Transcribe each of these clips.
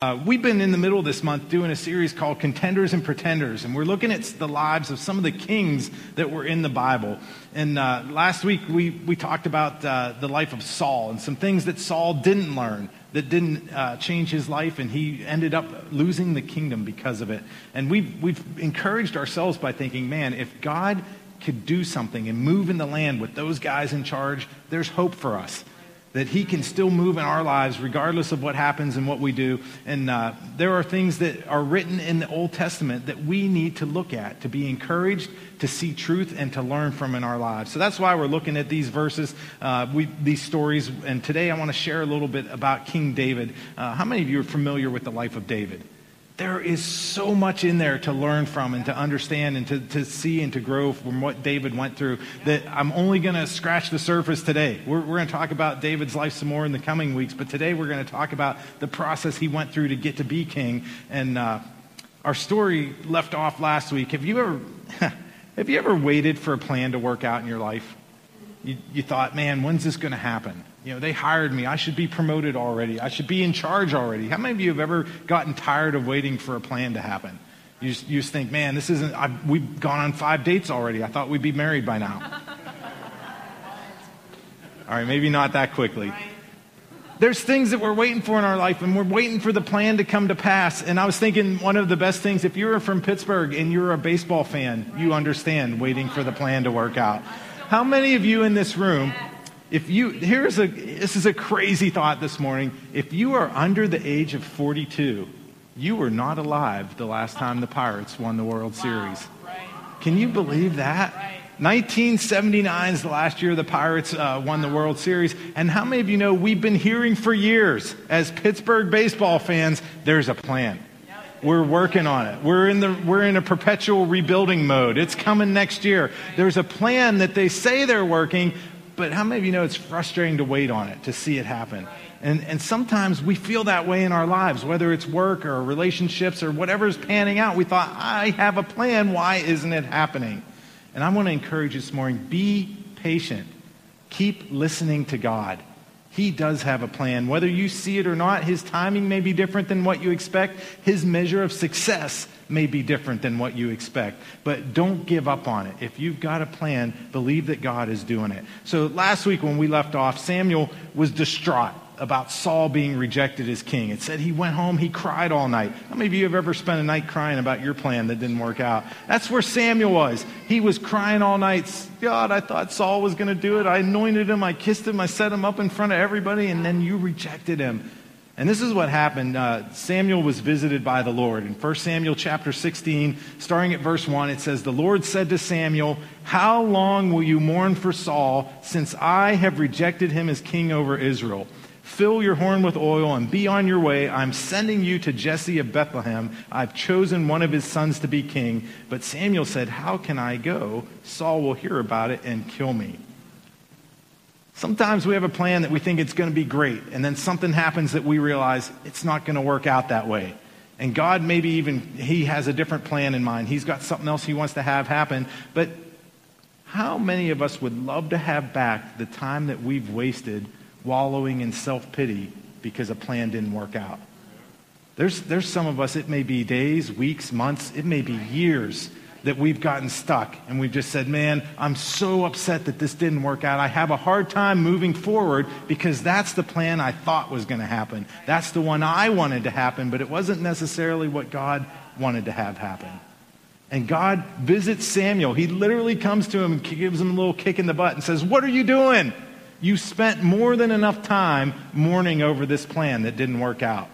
Uh, we've been in the middle of this month doing a series called Contenders and Pretenders, and we're looking at the lives of some of the kings that were in the Bible. And uh, last week we, we talked about uh, the life of Saul and some things that Saul didn't learn, that didn't uh, change his life, and he ended up losing the kingdom because of it. And we've, we've encouraged ourselves by thinking, man, if God could do something and move in the land with those guys in charge, there's hope for us that He can still move in our lives regardless of what happens and what we do. And uh, there are things that are written in the Old Testament that we need to look at to be encouraged, to see truth, and to learn from in our lives. So that's why we're looking at these verses, uh, we, these stories. And today I want to share a little bit about King David. Uh, how many of you are familiar with the life of David? There is so much in there to learn from and to understand and to, to see and to grow from what David went through that I'm only going to scratch the surface today. We're, we're going to talk about David's life some more in the coming weeks, but today we're going to talk about the process he went through to get to be king. And uh, our story left off last week. Have you ever, have you ever waited for a plan to work out in your life? You, you thought, man, when's this going to happen? You know, they hired me. I should be promoted already. I should be in charge already. How many of you have ever gotten tired of waiting for a plan to happen? You just, you just think, man, this isn't, I've, we've gone on five dates already. I thought we'd be married by now. All right, maybe not that quickly. There's things that we're waiting for in our life, and we're waiting for the plan to come to pass. And I was thinking one of the best things, if you're from Pittsburgh and you're a baseball fan, you understand waiting for the plan to work out. How many of you in this room if you, here's a, this is a crazy thought this morning. If you are under the age of 42, you were not alive the last time the Pirates won the World wow. Series. Right. Can you believe that? Right. 1979 is the last year the Pirates uh, won the World Series. And how many of you know we've been hearing for years as Pittsburgh baseball fans, there's a plan. We're working on it. We're in, the, we're in a perpetual rebuilding mode. It's coming next year. There's a plan that they say they're working, but how many of you know it's frustrating to wait on it, to see it happen? And, and sometimes we feel that way in our lives, whether it's work or relationships or whatever's panning out. We thought, I have a plan. Why isn't it happening? And I want to encourage you this morning be patient. Keep listening to God. He does have a plan. Whether you see it or not, his timing may be different than what you expect. His measure of success may be different than what you expect. But don't give up on it. If you've got a plan, believe that God is doing it. So last week when we left off, Samuel was distraught about Saul being rejected as king. It said he went home, he cried all night. How many of you have ever spent a night crying about your plan that didn't work out? That's where Samuel was. He was crying all night. God, I thought Saul was going to do it. I anointed him, I kissed him, I set him up in front of everybody, and then you rejected him. And this is what happened. Uh, Samuel was visited by the Lord. In 1 Samuel chapter 16, starting at verse 1, it says, The Lord said to Samuel, How long will you mourn for Saul, since I have rejected him as king over Israel? Fill your horn with oil and be on your way. I'm sending you to Jesse of Bethlehem. I've chosen one of his sons to be king. But Samuel said, How can I go? Saul will hear about it and kill me. Sometimes we have a plan that we think it's going to be great, and then something happens that we realize it's not going to work out that way. And God maybe even, He has a different plan in mind. He's got something else He wants to have happen. But how many of us would love to have back the time that we've wasted wallowing in self pity because a plan didn't work out? There's, there's some of us, it may be days, weeks, months, it may be years that we've gotten stuck and we've just said, man, I'm so upset that this didn't work out. I have a hard time moving forward because that's the plan I thought was going to happen. That's the one I wanted to happen, but it wasn't necessarily what God wanted to have happen. And God visits Samuel. He literally comes to him and gives him a little kick in the butt and says, What are you doing? You spent more than enough time mourning over this plan that didn't work out.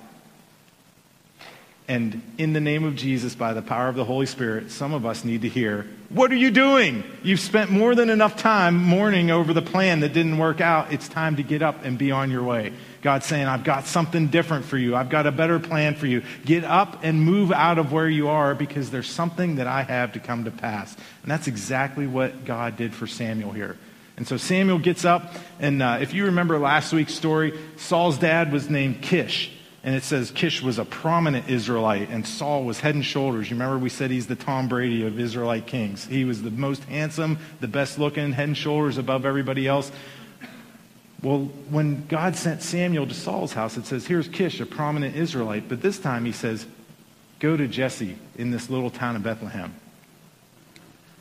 And in the name of Jesus, by the power of the Holy Spirit, some of us need to hear, What are you doing? You've spent more than enough time mourning over the plan that didn't work out. It's time to get up and be on your way. God's saying, I've got something different for you. I've got a better plan for you. Get up and move out of where you are because there's something that I have to come to pass. And that's exactly what God did for Samuel here. And so Samuel gets up, and uh, if you remember last week's story, Saul's dad was named Kish. And it says Kish was a prominent Israelite, and Saul was head and shoulders. You remember we said he's the Tom Brady of Israelite kings. He was the most handsome, the best looking, head and shoulders above everybody else. Well, when God sent Samuel to Saul's house, it says, Here's Kish, a prominent Israelite. But this time he says, Go to Jesse in this little town of Bethlehem.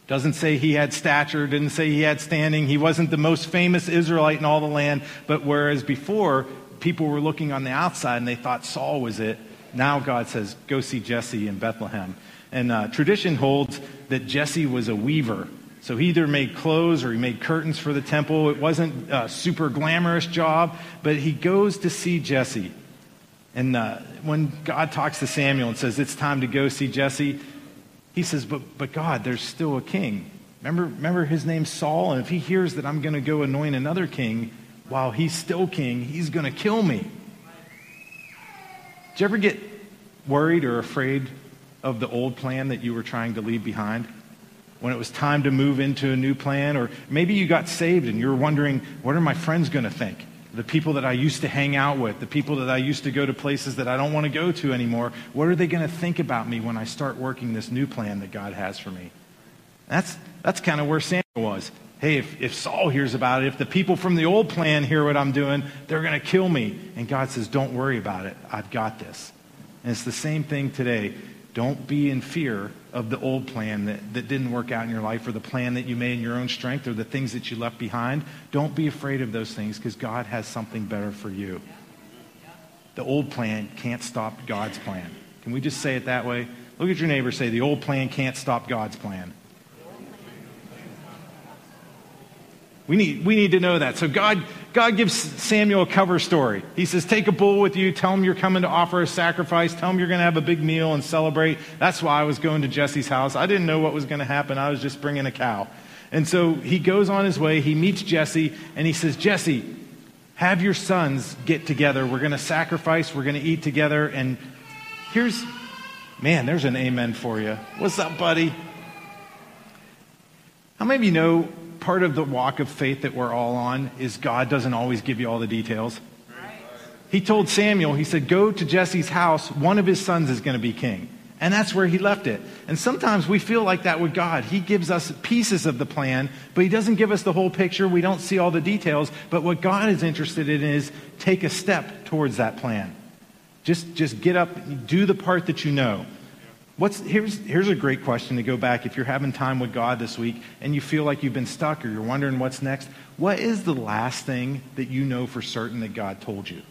Doesn't say he had stature, didn't say he had standing. He wasn't the most famous Israelite in all the land. But whereas before, people were looking on the outside and they thought Saul was it, now God says, Go see Jesse in Bethlehem. And uh, tradition holds that Jesse was a weaver. So he either made clothes or he made curtains for the temple. It wasn't a super glamorous job, but he goes to see Jesse. And uh, when God talks to Samuel and says, It's time to go see Jesse, he says, But, but God, there's still a king. Remember, remember his name's Saul? And if he hears that I'm going to go anoint another king while he's still king, he's going to kill me. Did you ever get worried or afraid of the old plan that you were trying to leave behind? when it was time to move into a new plan, or maybe you got saved and you're wondering, what are my friends going to think? The people that I used to hang out with, the people that I used to go to places that I don't want to go to anymore, what are they going to think about me when I start working this new plan that God has for me? That's, that's kind of where Samuel was. Hey, if, if Saul hears about it, if the people from the old plan hear what I'm doing, they're going to kill me. And God says, Don't worry about it. I've got this. And it's the same thing today. Don't be in fear of the old plan that, that didn't work out in your life or the plan that you made in your own strength or the things that you left behind. Don't be afraid of those things because God has something better for you. The old plan can't stop God's plan. Can we just say it that way? Look at your neighbor say, the old plan can't stop God's plan. We need, we need to know that. So God, God gives Samuel a cover story. He says, Take a bull with you, tell him you're coming to offer a sacrifice, tell him you're going to have a big meal and celebrate. That's why I was going to Jesse's house. I didn't know what was going to happen, I was just bringing a cow. And so he goes on his way, he meets Jesse, and he says, Jesse, have your sons get together. We're going to sacrifice, we're going to eat together. And here's, man, there's an amen for you. What's up, buddy? How many of you know part of the walk of faith that we're all on is God doesn't always give you all the details. He told Samuel, he said, Go to Jesse's house. One of his sons is going to be king. And that's where he left it. And sometimes we feel like that with God. He gives us pieces of the plan, but he doesn't give us the whole picture. We don't see all the details. But what God is interested in is take a step towards that plan. Just, just get up, do the part that you know. What's, here's, here's a great question to go back if you're having time with God this week and you feel like you've been stuck or you're wondering what's next. What is the last thing that you know for certain that God told you?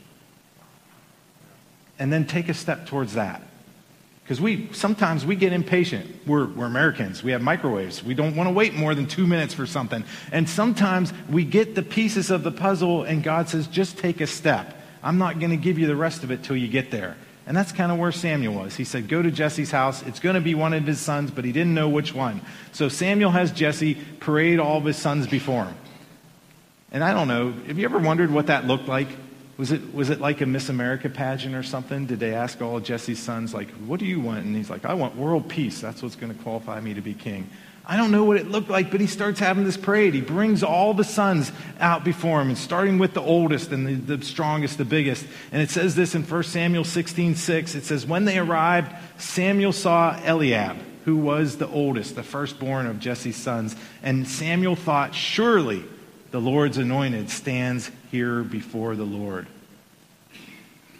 And then take a step towards that. Because we sometimes we get impatient. We're, we're Americans. We have microwaves. We don't want to wait more than two minutes for something. And sometimes we get the pieces of the puzzle, and God says, just take a step. I'm not going to give you the rest of it till you get there. And that's kind of where Samuel was. He said, Go to Jesse's house. It's going to be one of his sons, but he didn't know which one. So Samuel has Jesse parade all of his sons before him. And I don't know, have you ever wondered what that looked like? Was it, was it like a Miss America pageant or something? Did they ask all of Jesse's sons, like, what do you want? And he's like, I want world peace. That's what's going to qualify me to be king. I don't know what it looked like, but he starts having this parade. He brings all the sons out before him, and starting with the oldest and the, the strongest, the biggest. And it says this in 1 Samuel 16 6. It says, When they arrived, Samuel saw Eliab, who was the oldest, the firstborn of Jesse's sons. And Samuel thought, Surely the Lord's anointed stands here before the Lord.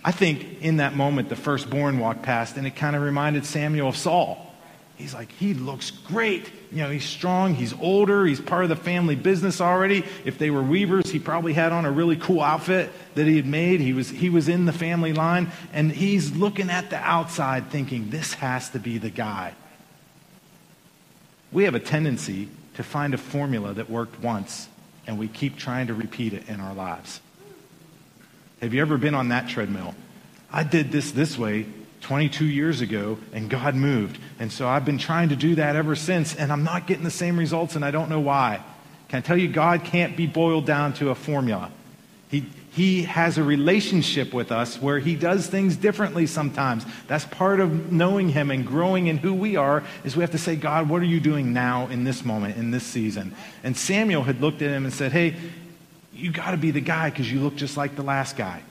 I think in that moment, the firstborn walked past, and it kind of reminded Samuel of Saul. He's like, he looks great. You know, he's strong, he's older, he's part of the family business already. If they were weavers, he probably had on a really cool outfit that he had made. He was, he was in the family line, and he's looking at the outside thinking, this has to be the guy. We have a tendency to find a formula that worked once, and we keep trying to repeat it in our lives. Have you ever been on that treadmill? I did this this way 22 years ago and God moved. And so I've been trying to do that ever since and I'm not getting the same results and I don't know why. Can I tell you, God can't be boiled down to a formula. He, he has a relationship with us where he does things differently sometimes. That's part of knowing him and growing in who we are is we have to say, God, what are you doing now in this moment, in this season? And Samuel had looked at him and said, hey, you got to be the guy because you look just like the last guy.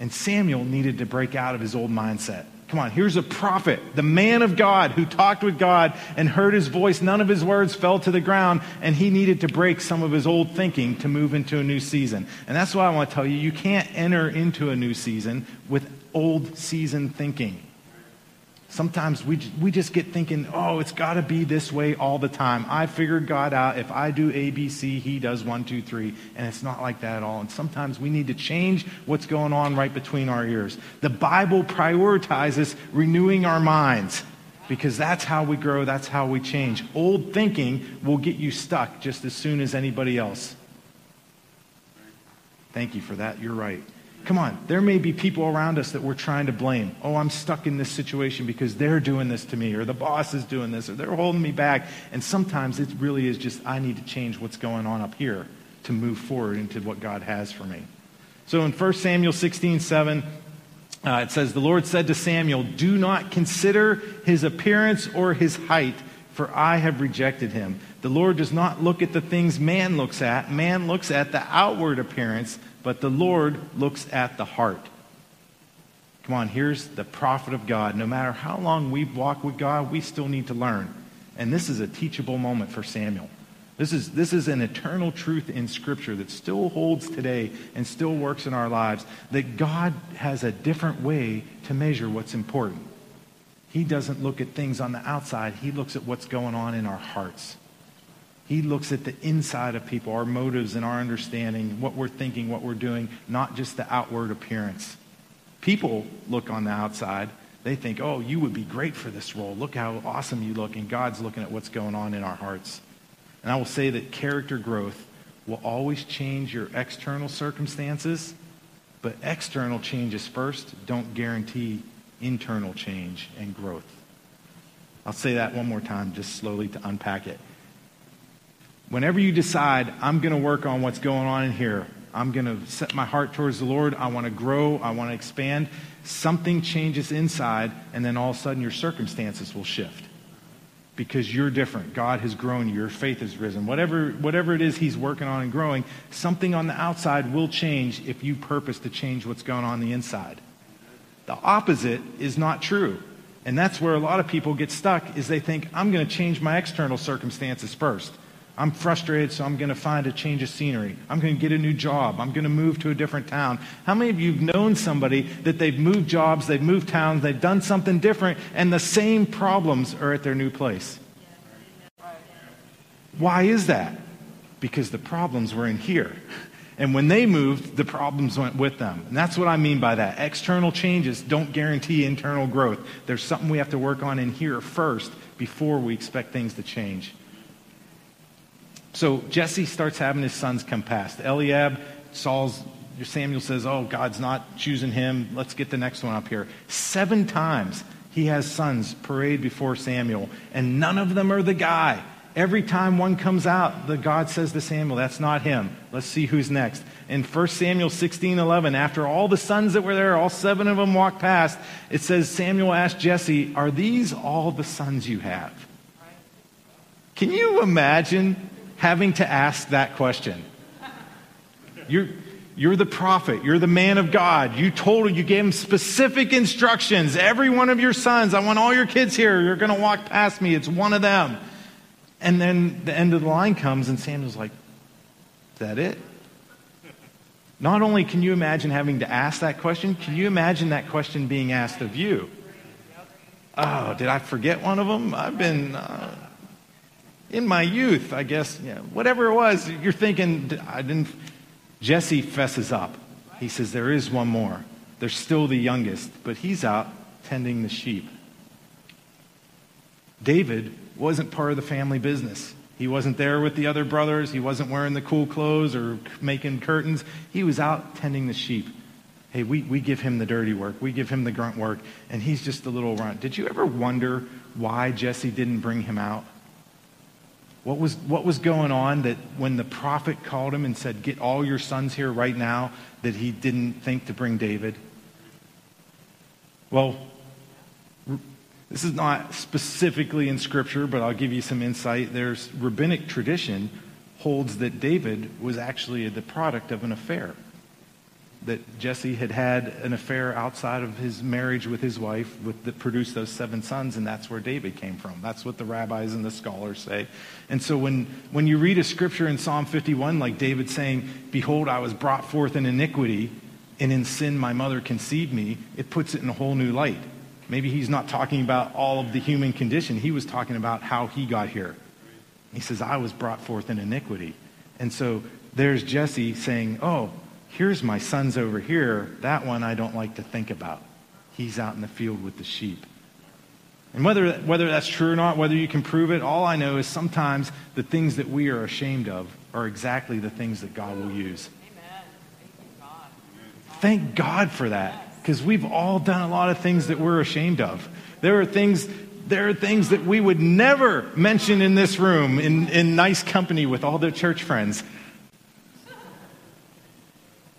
And Samuel needed to break out of his old mindset. Come on, here's a prophet, the man of God who talked with God and heard his voice. None of his words fell to the ground, and he needed to break some of his old thinking to move into a new season. And that's why I want to tell you you can't enter into a new season with old season thinking. Sometimes we, we just get thinking, oh, it's got to be this way all the time. I figured God out. If I do A, B, C, he does one, two, three. And it's not like that at all. And sometimes we need to change what's going on right between our ears. The Bible prioritizes renewing our minds because that's how we grow, that's how we change. Old thinking will get you stuck just as soon as anybody else. Thank you for that. You're right. Come on, there may be people around us that we're trying to blame. Oh, I'm stuck in this situation because they're doing this to me, or the boss is doing this, or they're holding me back. And sometimes it really is just, I need to change what's going on up here to move forward into what God has for me. So in 1 Samuel 16 7, uh, it says, The Lord said to Samuel, Do not consider his appearance or his height, for I have rejected him. The Lord does not look at the things man looks at. Man looks at the outward appearance but the Lord looks at the heart. Come on, here's the prophet of God. No matter how long we've walked with God, we still need to learn. And this is a teachable moment for Samuel. This is, this is an eternal truth in Scripture that still holds today and still works in our lives that God has a different way to measure what's important. He doesn't look at things on the outside, He looks at what's going on in our hearts. He looks at the inside of people, our motives and our understanding, what we're thinking, what we're doing, not just the outward appearance. People look on the outside. They think, oh, you would be great for this role. Look how awesome you look. And God's looking at what's going on in our hearts. And I will say that character growth will always change your external circumstances, but external changes first don't guarantee internal change and growth. I'll say that one more time, just slowly to unpack it whenever you decide, I'm going to work on what's going on in here, I'm going to set my heart towards the Lord, I want to grow, I want to expand, something changes inside, and then all of a sudden your circumstances will shift. Because you're different. God has grown you. Your faith has risen. Whatever, whatever it is He's working on and growing, something on the outside will change if you purpose to change what's going on, the inside. The opposite is not true. And that's where a lot of people get stuck is they think, I'm going to change my external circumstances first. I'm frustrated, so I'm going to find a change of scenery. I'm going to get a new job. I'm going to move to a different town. How many of you have known somebody that they've moved jobs, they've moved towns, they've done something different, and the same problems are at their new place? Why is that? Because the problems were in here. And when they moved, the problems went with them. And that's what I mean by that. External changes don't guarantee internal growth. There's something we have to work on in here first before we expect things to change. So Jesse starts having his sons come past. Eliab, Saul's, Samuel says, Oh, God's not choosing him. Let's get the next one up here. Seven times he has sons parade before Samuel, and none of them are the guy. Every time one comes out, the God says to Samuel, That's not him. Let's see who's next. In 1 Samuel 16 11, after all the sons that were there, all seven of them walked past, it says, Samuel asked Jesse, Are these all the sons you have? Can you imagine having to ask that question. You're, you're the prophet. You're the man of God. You told him, you gave him specific instructions. Every one of your sons, I want all your kids here. You're going to walk past me. It's one of them. And then the end of the line comes, and Samuel's like, Is that it? Not only can you imagine having to ask that question, can you imagine that question being asked of you? Oh, did I forget one of them? I've been. Uh, in my youth, I guess, you know, whatever it was, you're thinking, I didn't. Jesse fesses up. He says, There is one more. They're still the youngest, but he's out tending the sheep. David wasn't part of the family business. He wasn't there with the other brothers. He wasn't wearing the cool clothes or making curtains. He was out tending the sheep. Hey, we, we give him the dirty work. We give him the grunt work, and he's just a little runt. Did you ever wonder why Jesse didn't bring him out? What was, what was going on that when the prophet called him and said, Get all your sons here right now, that he didn't think to bring David? Well, this is not specifically in Scripture, but I'll give you some insight. There's rabbinic tradition holds that David was actually the product of an affair. That Jesse had had an affair outside of his marriage with his wife with, that produced those seven sons, and that's where David came from. That's what the rabbis and the scholars say. And so when, when you read a scripture in Psalm 51, like David saying, Behold, I was brought forth in iniquity, and in sin my mother conceived me, it puts it in a whole new light. Maybe he's not talking about all of the human condition, he was talking about how he got here. He says, I was brought forth in iniquity. And so there's Jesse saying, Oh, here's my son's over here. That one I don't like to think about. He's out in the field with the sheep. And whether, whether that's true or not, whether you can prove it, all I know is sometimes the things that we are ashamed of are exactly the things that God will use. Amen. Thank God. Thank God for that, because we've all done a lot of things that we're ashamed of. There are things, there are things that we would never mention in this room in, in nice company with all the church friends.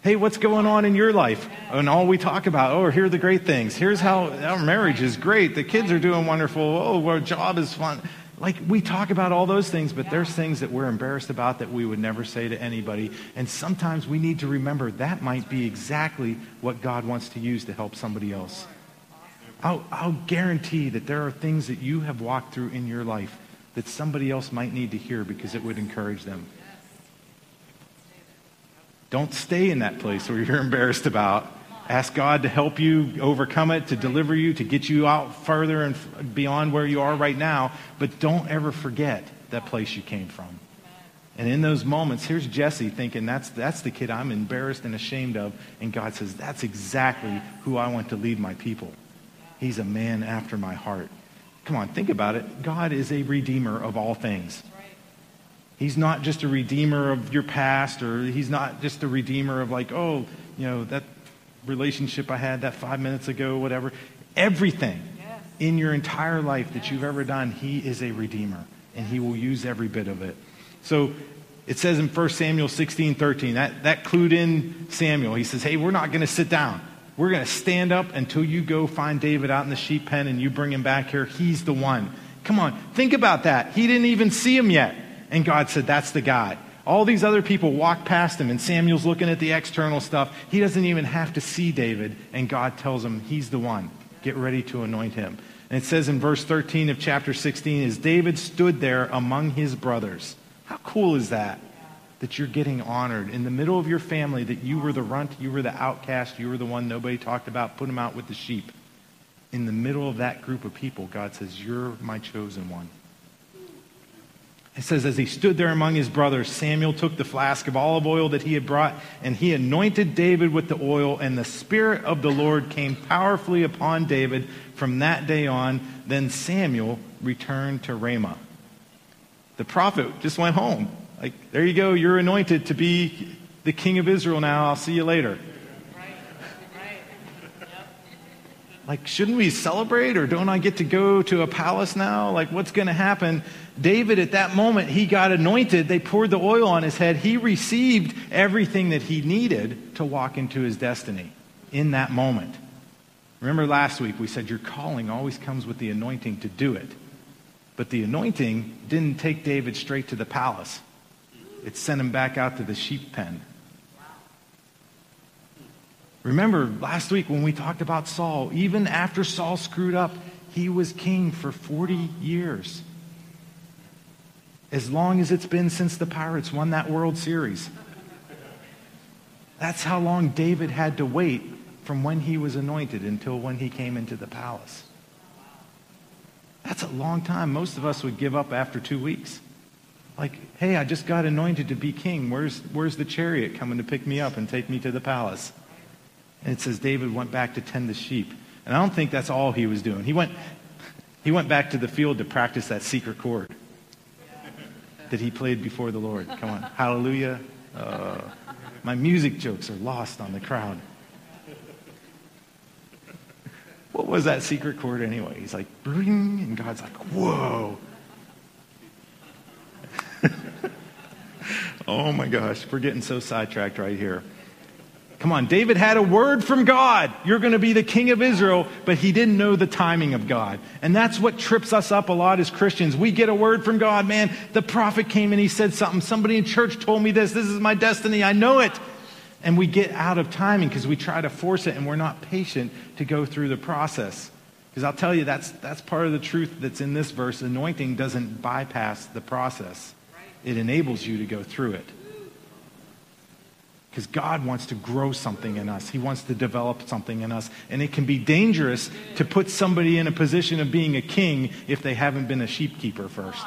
Hey, what's going on in your life? And all we talk about, oh, here are the great things. Here's how our marriage is great. The kids are doing wonderful. Oh, our job is fun. Like, we talk about all those things, but there's things that we're embarrassed about that we would never say to anybody. And sometimes we need to remember that might be exactly what God wants to use to help somebody else. I'll, I'll guarantee that there are things that you have walked through in your life that somebody else might need to hear because it would encourage them. Don't stay in that place where you're embarrassed about. Ask God to help you overcome it, to deliver you, to get you out further and beyond where you are right now. But don't ever forget that place you came from. And in those moments, here's Jesse thinking, that's, that's the kid I'm embarrassed and ashamed of. And God says, that's exactly who I want to lead my people. He's a man after my heart. Come on, think about it. God is a redeemer of all things. He's not just a redeemer of your past, or he's not just a redeemer of, like, oh, you know, that relationship I had that five minutes ago, whatever. Everything yes. in your entire life yes. that you've ever done, he is a redeemer, and he will use every bit of it. So it says in 1 Samuel 16 13, that, that clued in Samuel. He says, hey, we're not going to sit down. We're going to stand up until you go find David out in the sheep pen and you bring him back here. He's the one. Come on, think about that. He didn't even see him yet. And God said, That's the guy. All these other people walk past him, and Samuel's looking at the external stuff. He doesn't even have to see David, and God tells him, He's the one. Get ready to anoint him. And it says in verse 13 of chapter 16, As David stood there among his brothers. How cool is that? That you're getting honored in the middle of your family, that you were the runt, you were the outcast, you were the one nobody talked about, put him out with the sheep. In the middle of that group of people, God says, You're my chosen one. It says, as he stood there among his brothers, Samuel took the flask of olive oil that he had brought, and he anointed David with the oil, and the Spirit of the Lord came powerfully upon David from that day on. Then Samuel returned to Ramah. The prophet just went home. Like, there you go, you're anointed to be the king of Israel now. I'll see you later. Like, shouldn't we celebrate or don't I get to go to a palace now? Like, what's going to happen? David, at that moment, he got anointed. They poured the oil on his head. He received everything that he needed to walk into his destiny in that moment. Remember last week we said your calling always comes with the anointing to do it. But the anointing didn't take David straight to the palace, it sent him back out to the sheep pen Remember last week when we talked about Saul, even after Saul screwed up, he was king for 40 years. As long as it's been since the Pirates won that World Series. That's how long David had to wait from when he was anointed until when he came into the palace. That's a long time. Most of us would give up after two weeks. Like, hey, I just got anointed to be king. Where's, where's the chariot coming to pick me up and take me to the palace? And it says David went back to tend the sheep. And I don't think that's all he was doing. He went, he went back to the field to practice that secret chord that he played before the Lord. Come on. Hallelujah. Uh, my music jokes are lost on the crowd. What was that secret chord anyway? He's like, Bring, and God's like, whoa. oh my gosh, we're getting so sidetracked right here. Come on, David had a word from God. You're going to be the king of Israel, but he didn't know the timing of God. And that's what trips us up a lot as Christians. We get a word from God. Man, the prophet came and he said something. Somebody in church told me this. This is my destiny. I know it. And we get out of timing because we try to force it and we're not patient to go through the process. Because I'll tell you, that's, that's part of the truth that's in this verse. Anointing doesn't bypass the process, it enables you to go through it. Because God wants to grow something in us. He wants to develop something in us. And it can be dangerous to put somebody in a position of being a king if they haven't been a sheepkeeper first.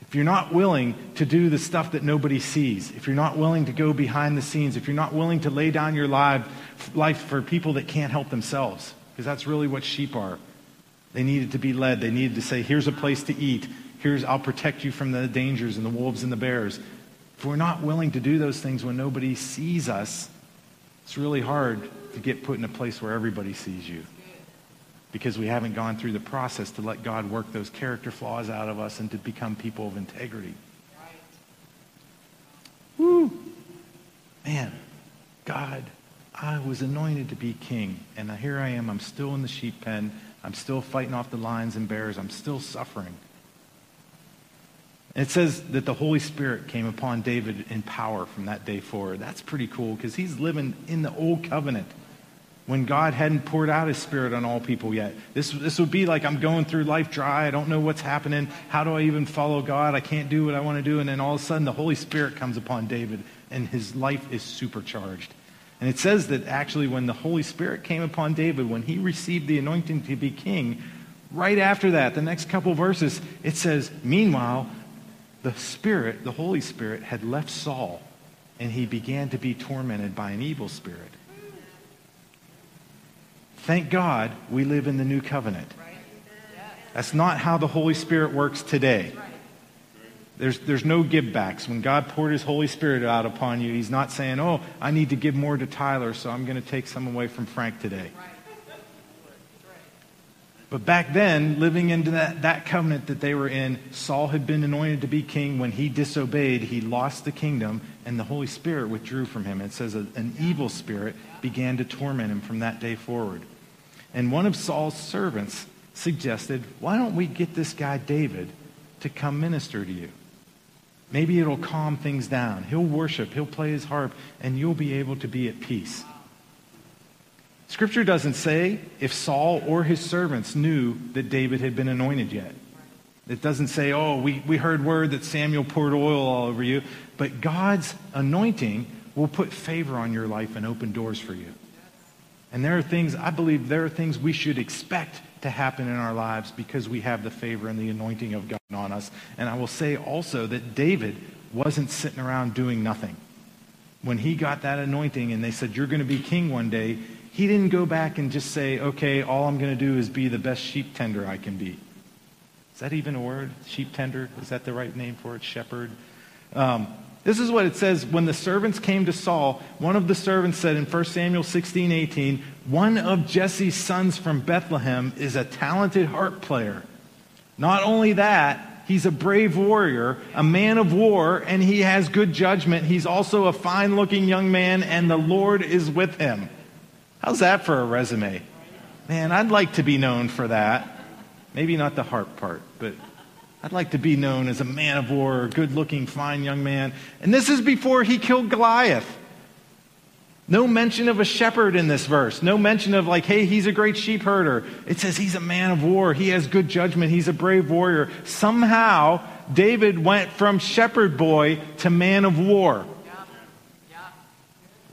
If you're not willing to do the stuff that nobody sees, if you're not willing to go behind the scenes, if you're not willing to lay down your life, life for people that can't help themselves, because that's really what sheep are. They needed to be led. They needed to say, here's a place to eat. Here's, I'll protect you from the dangers and the wolves and the bears. If we're not willing to do those things when nobody sees us, it's really hard to get put in a place where everybody sees you because we haven't gone through the process to let God work those character flaws out of us and to become people of integrity. Woo! Man, God, I was anointed to be king, and here I am. I'm still in the sheep pen. I'm still fighting off the lions and bears. I'm still suffering. It says that the Holy Spirit came upon David in power from that day forward. That's pretty cool because he's living in the old covenant when God hadn't poured out his spirit on all people yet. This, this would be like I'm going through life dry. I don't know what's happening. How do I even follow God? I can't do what I want to do. And then all of a sudden, the Holy Spirit comes upon David, and his life is supercharged. And it says that actually, when the Holy Spirit came upon David, when he received the anointing to be king, right after that, the next couple verses, it says, Meanwhile, the Spirit, the Holy Spirit, had left Saul, and he began to be tormented by an evil spirit. Thank God we live in the new covenant. That's not how the Holy Spirit works today. There's, there's no give backs. When God poured his Holy Spirit out upon you, he's not saying, oh, I need to give more to Tyler, so I'm going to take some away from Frank today. But back then, living into that, that covenant that they were in, Saul had been anointed to be king. When he disobeyed, he lost the kingdom, and the Holy Spirit withdrew from him. It says an evil spirit began to torment him from that day forward. And one of Saul's servants suggested, Why don't we get this guy David to come minister to you? Maybe it'll calm things down. He'll worship, he'll play his harp, and you'll be able to be at peace. Scripture doesn't say if Saul or his servants knew that David had been anointed yet. It doesn't say, oh, we, we heard word that Samuel poured oil all over you. But God's anointing will put favor on your life and open doors for you. And there are things, I believe, there are things we should expect to happen in our lives because we have the favor and the anointing of God on us. And I will say also that David wasn't sitting around doing nothing. When he got that anointing and they said, You're going to be king one day, he didn't go back and just say, Okay, all I'm going to do is be the best sheep tender I can be. Is that even a word? Sheep tender? Is that the right name for it? Shepherd? Um, this is what it says when the servants came to Saul. One of the servants said in 1 Samuel 16 18, One of Jesse's sons from Bethlehem is a talented harp player. Not only that, he's a brave warrior, a man of war, and he has good judgment. He's also a fine looking young man, and the Lord is with him. How's that for a resume? Man, I'd like to be known for that. Maybe not the harp part, but I'd like to be known as a man of war, good looking, fine young man. And this is before he killed Goliath. No mention of a shepherd in this verse. No mention of, like, hey, he's a great sheep herder. It says he's a man of war. He has good judgment. He's a brave warrior. Somehow, David went from shepherd boy to man of war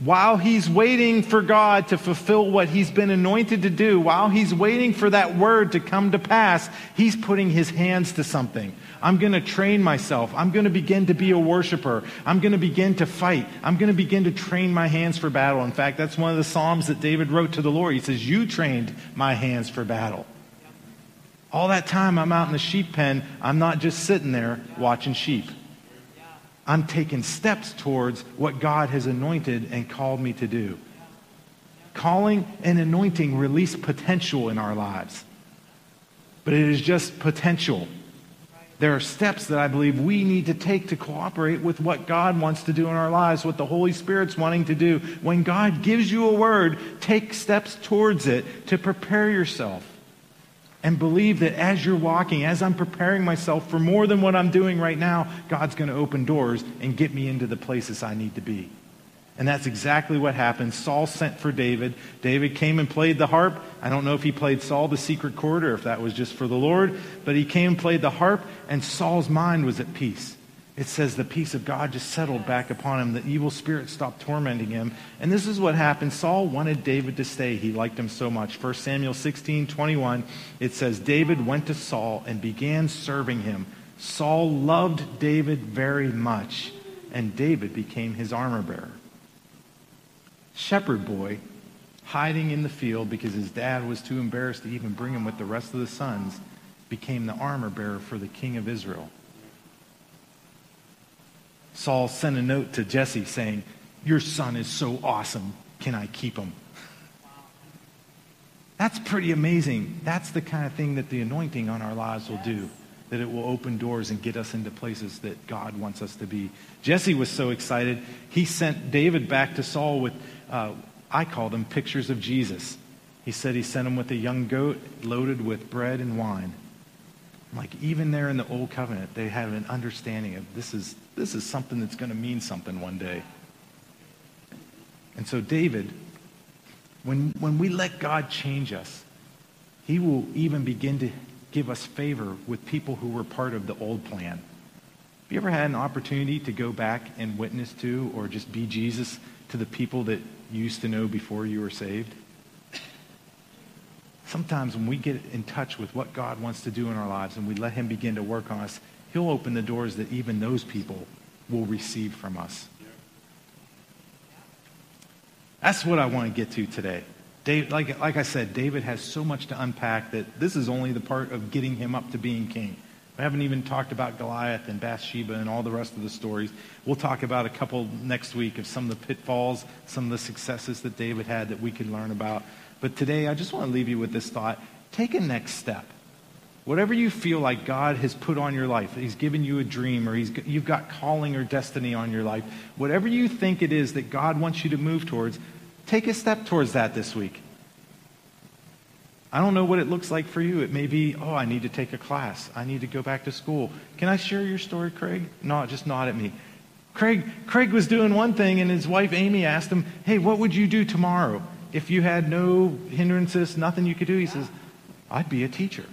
while he's waiting for God to fulfill what he's been anointed to do, while he's waiting for that word to come to pass, he's putting his hands to something. I'm going to train myself. I'm going to begin to be a worshiper. I'm going to begin to fight. I'm going to begin to train my hands for battle. In fact, that's one of the Psalms that David wrote to the Lord. He says, You trained my hands for battle. All that time I'm out in the sheep pen, I'm not just sitting there watching sheep. I'm taking steps towards what God has anointed and called me to do. Calling and anointing release potential in our lives. But it is just potential. There are steps that I believe we need to take to cooperate with what God wants to do in our lives, what the Holy Spirit's wanting to do. When God gives you a word, take steps towards it to prepare yourself. And believe that as you're walking, as I'm preparing myself for more than what I'm doing right now, God's going to open doors and get me into the places I need to be. And that's exactly what happened. Saul sent for David. David came and played the harp. I don't know if he played Saul the secret chord or if that was just for the Lord, but he came and played the harp, and Saul's mind was at peace. It says the peace of God just settled back upon him. The evil spirit stopped tormenting him. And this is what happened. Saul wanted David to stay. He liked him so much. 1 Samuel 16, 21, it says, David went to Saul and began serving him. Saul loved David very much, and David became his armor bearer shepherd boy hiding in the field because his dad was too embarrassed to even bring him with the rest of the sons, became the armor bearer for the king of Israel. Saul sent a note to Jesse saying, Your son is so awesome. Can I keep him? That's pretty amazing. That's the kind of thing that the anointing on our lives will do that it will open doors and get us into places that God wants us to be. Jesse was so excited, he sent David back to Saul with, uh, I called them pictures of Jesus. He said he sent him with a young goat loaded with bread and wine. Like even there in the old covenant, they had an understanding of this is, this is something that's going to mean something one day. And so David, when, when we let God change us, he will even begin to give us favor with people who were part of the old plan. Have you ever had an opportunity to go back and witness to or just be Jesus to the people that you used to know before you were saved? Sometimes when we get in touch with what God wants to do in our lives and we let him begin to work on us, he'll open the doors that even those people will receive from us. That's what I want to get to today. Dave, like, like I said, David has so much to unpack that this is only the part of getting him up to being king. We haven't even talked about Goliath and Bathsheba and all the rest of the stories. We'll talk about a couple next week of some of the pitfalls, some of the successes that David had that we can learn about. But today, I just want to leave you with this thought. Take a next step. Whatever you feel like God has put on your life, He's given you a dream or he's, you've got calling or destiny on your life, whatever you think it is that God wants you to move towards, Take a step towards that this week. I don't know what it looks like for you. It may be, oh, I need to take a class. I need to go back to school. Can I share your story, Craig? No, just nod at me. Craig, Craig was doing one thing, and his wife Amy asked him, hey, what would you do tomorrow if you had no hindrances, nothing you could do? He says, I'd be a teacher.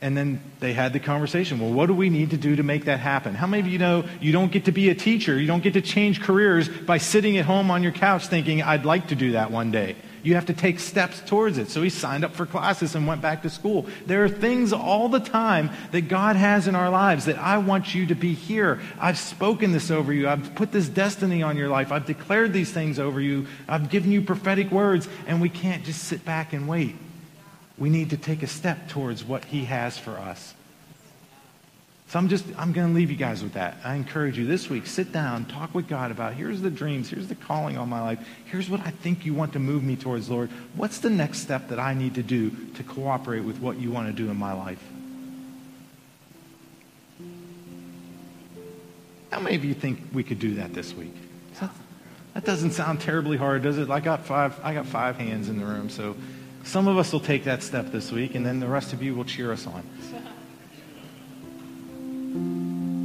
And then they had the conversation. Well, what do we need to do to make that happen? How many of you know you don't get to be a teacher? You don't get to change careers by sitting at home on your couch thinking, I'd like to do that one day. You have to take steps towards it. So he signed up for classes and went back to school. There are things all the time that God has in our lives that I want you to be here. I've spoken this over you. I've put this destiny on your life. I've declared these things over you. I've given you prophetic words, and we can't just sit back and wait we need to take a step towards what he has for us. So I'm just, I'm going to leave you guys with that. I encourage you this week, sit down, talk with God about here's the dreams, here's the calling on my life, here's what I think you want to move me towards, Lord. What's the next step that I need to do to cooperate with what you want to do in my life? How many of you think we could do that this week? That, doesn't sound terribly hard, does it? I got five, I got five hands in the room, so some of us will take that step this week, and then the rest of you will cheer us on.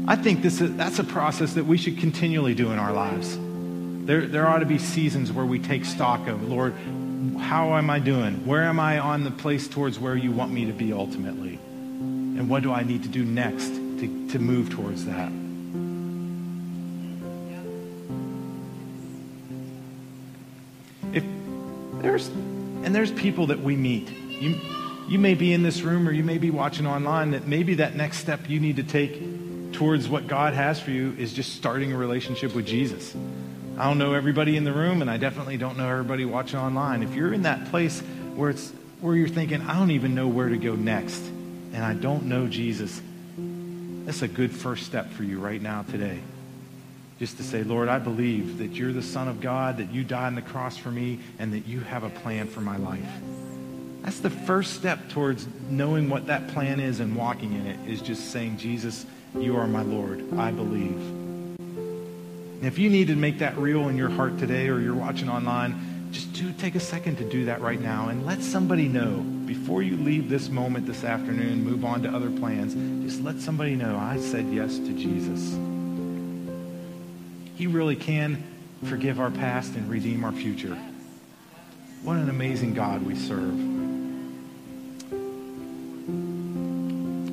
I think this is, that's a process that we should continually do in our lives. There, there ought to be seasons where we take stock of, Lord, how am I doing? Where am I on the place towards where you want me to be ultimately? And what do I need to do next to, to move towards that? If there's and there's people that we meet. You, you may be in this room or you may be watching online that maybe that next step you need to take towards what God has for you is just starting a relationship with Jesus. I don't know everybody in the room, and I definitely don't know everybody watching online. If you're in that place where it's where you're thinking, I don't even know where to go next, and I don't know Jesus, that's a good first step for you right now today just to say, Lord, I believe that you're the Son of God, that you died on the cross for me, and that you have a plan for my life. That's the first step towards knowing what that plan is and walking in it, is just saying, Jesus, you are my Lord. I believe. And if you need to make that real in your heart today or you're watching online, just do take a second to do that right now and let somebody know before you leave this moment this afternoon, move on to other plans, just let somebody know I said yes to Jesus. He really can forgive our past and redeem our future. What an amazing God we serve.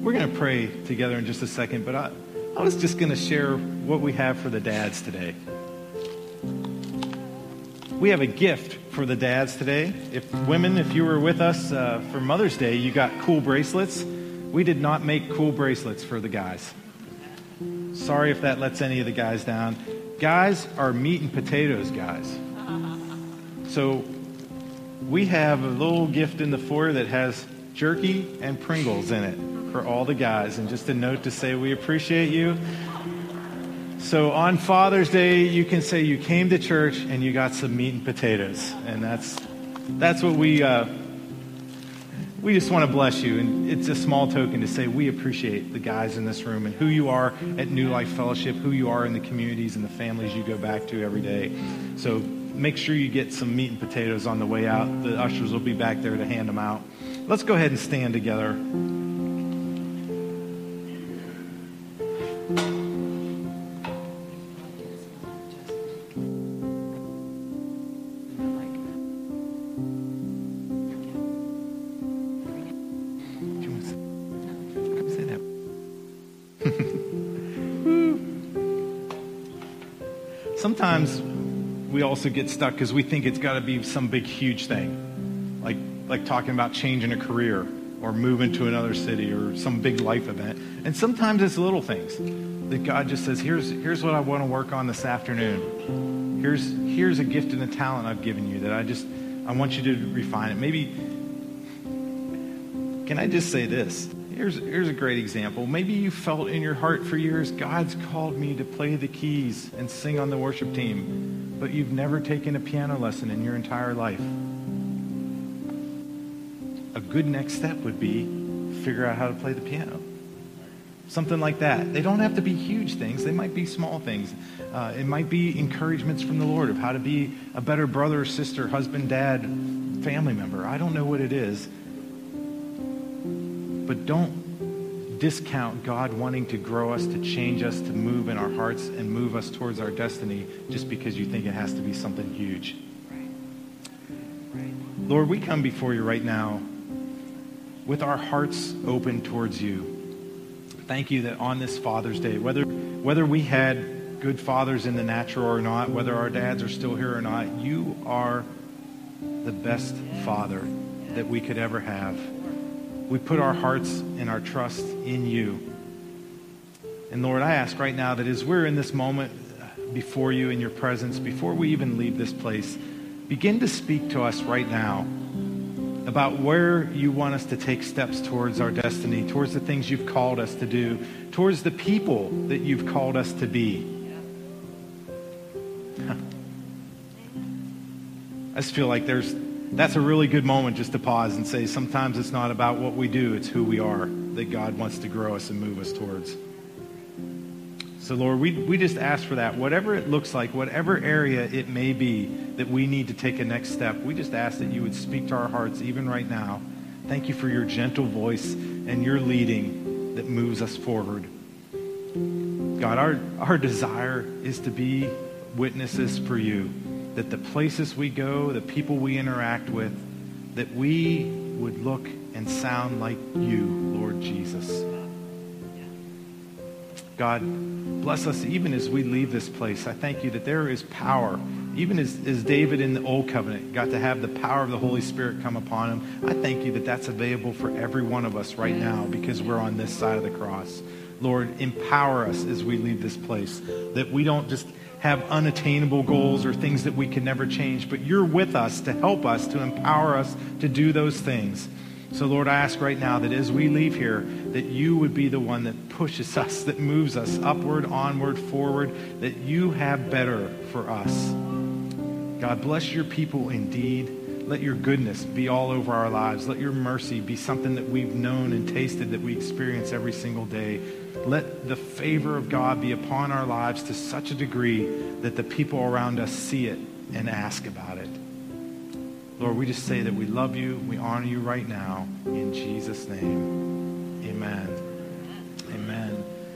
We're going to pray together in just a second, but I, I was just going to share what we have for the dads today. We have a gift for the dads today. If women, if you were with us uh, for Mother's Day, you got cool bracelets. We did not make cool bracelets for the guys. Sorry if that lets any of the guys down. Guys are meat and potatoes guys. So we have a little gift in the foyer that has jerky and Pringles in it for all the guys. And just a note to say we appreciate you. So on Father's Day, you can say you came to church and you got some meat and potatoes, and that's that's what we uh, we just want to bless you. And it's a small token to say we appreciate the guys in this room and who you are at New Life Fellowship, who you are in the communities and the families you go back to every day. So make sure you get some meat and potatoes on the way out. The ushers will be back there to hand them out. Let's go ahead and stand together. Also get stuck because we think it's got to be some big, huge thing, like like talking about changing a career or moving to another city or some big life event. And sometimes it's little things that God just says, "Here's here's what I want to work on this afternoon. Here's here's a gift and a talent I've given you that I just I want you to refine it. Maybe can I just say this? Here's, here's a great example. Maybe you felt in your heart for years, God's called me to play the keys and sing on the worship team, but you've never taken a piano lesson in your entire life. A good next step would be figure out how to play the piano. Something like that. They don't have to be huge things, they might be small things. Uh, it might be encouragements from the Lord of how to be a better brother, sister, husband, dad, family member. I don't know what it is but don't discount God wanting to grow us, to change us, to move in our hearts and move us towards our destiny just because you think it has to be something huge. Lord, we come before you right now with our hearts open towards you. Thank you that on this Father's Day, whether, whether we had good fathers in the natural or not, whether our dads are still here or not, you are the best father that we could ever have we put our hearts and our trust in you. And Lord, I ask right now that as we're in this moment before you in your presence, before we even leave this place, begin to speak to us right now about where you want us to take steps towards our destiny, towards the things you've called us to do, towards the people that you've called us to be. I just feel like there's that's a really good moment just to pause and say sometimes it's not about what we do, it's who we are that God wants to grow us and move us towards. So, Lord, we, we just ask for that. Whatever it looks like, whatever area it may be that we need to take a next step, we just ask that you would speak to our hearts even right now. Thank you for your gentle voice and your leading that moves us forward. God, our, our desire is to be witnesses for you that the places we go, the people we interact with, that we would look and sound like you, Lord Jesus. God, bless us even as we leave this place. I thank you that there is power. Even as, as David in the Old Covenant got to have the power of the Holy Spirit come upon him, I thank you that that's available for every one of us right now because we're on this side of the cross. Lord, empower us as we leave this place, that we don't just have unattainable goals or things that we can never change, but you're with us to help us, to empower us to do those things. So, Lord, I ask right now that as we leave here, that you would be the one that pushes us, that moves us upward, onward, forward, that you have better for us. God, bless your people indeed. Let your goodness be all over our lives. Let your mercy be something that we've known and tasted that we experience every single day. Let the favor of God be upon our lives to such a degree that the people around us see it and ask about it. Lord, we just say that we love you, we honor you right now. In Jesus' name, amen.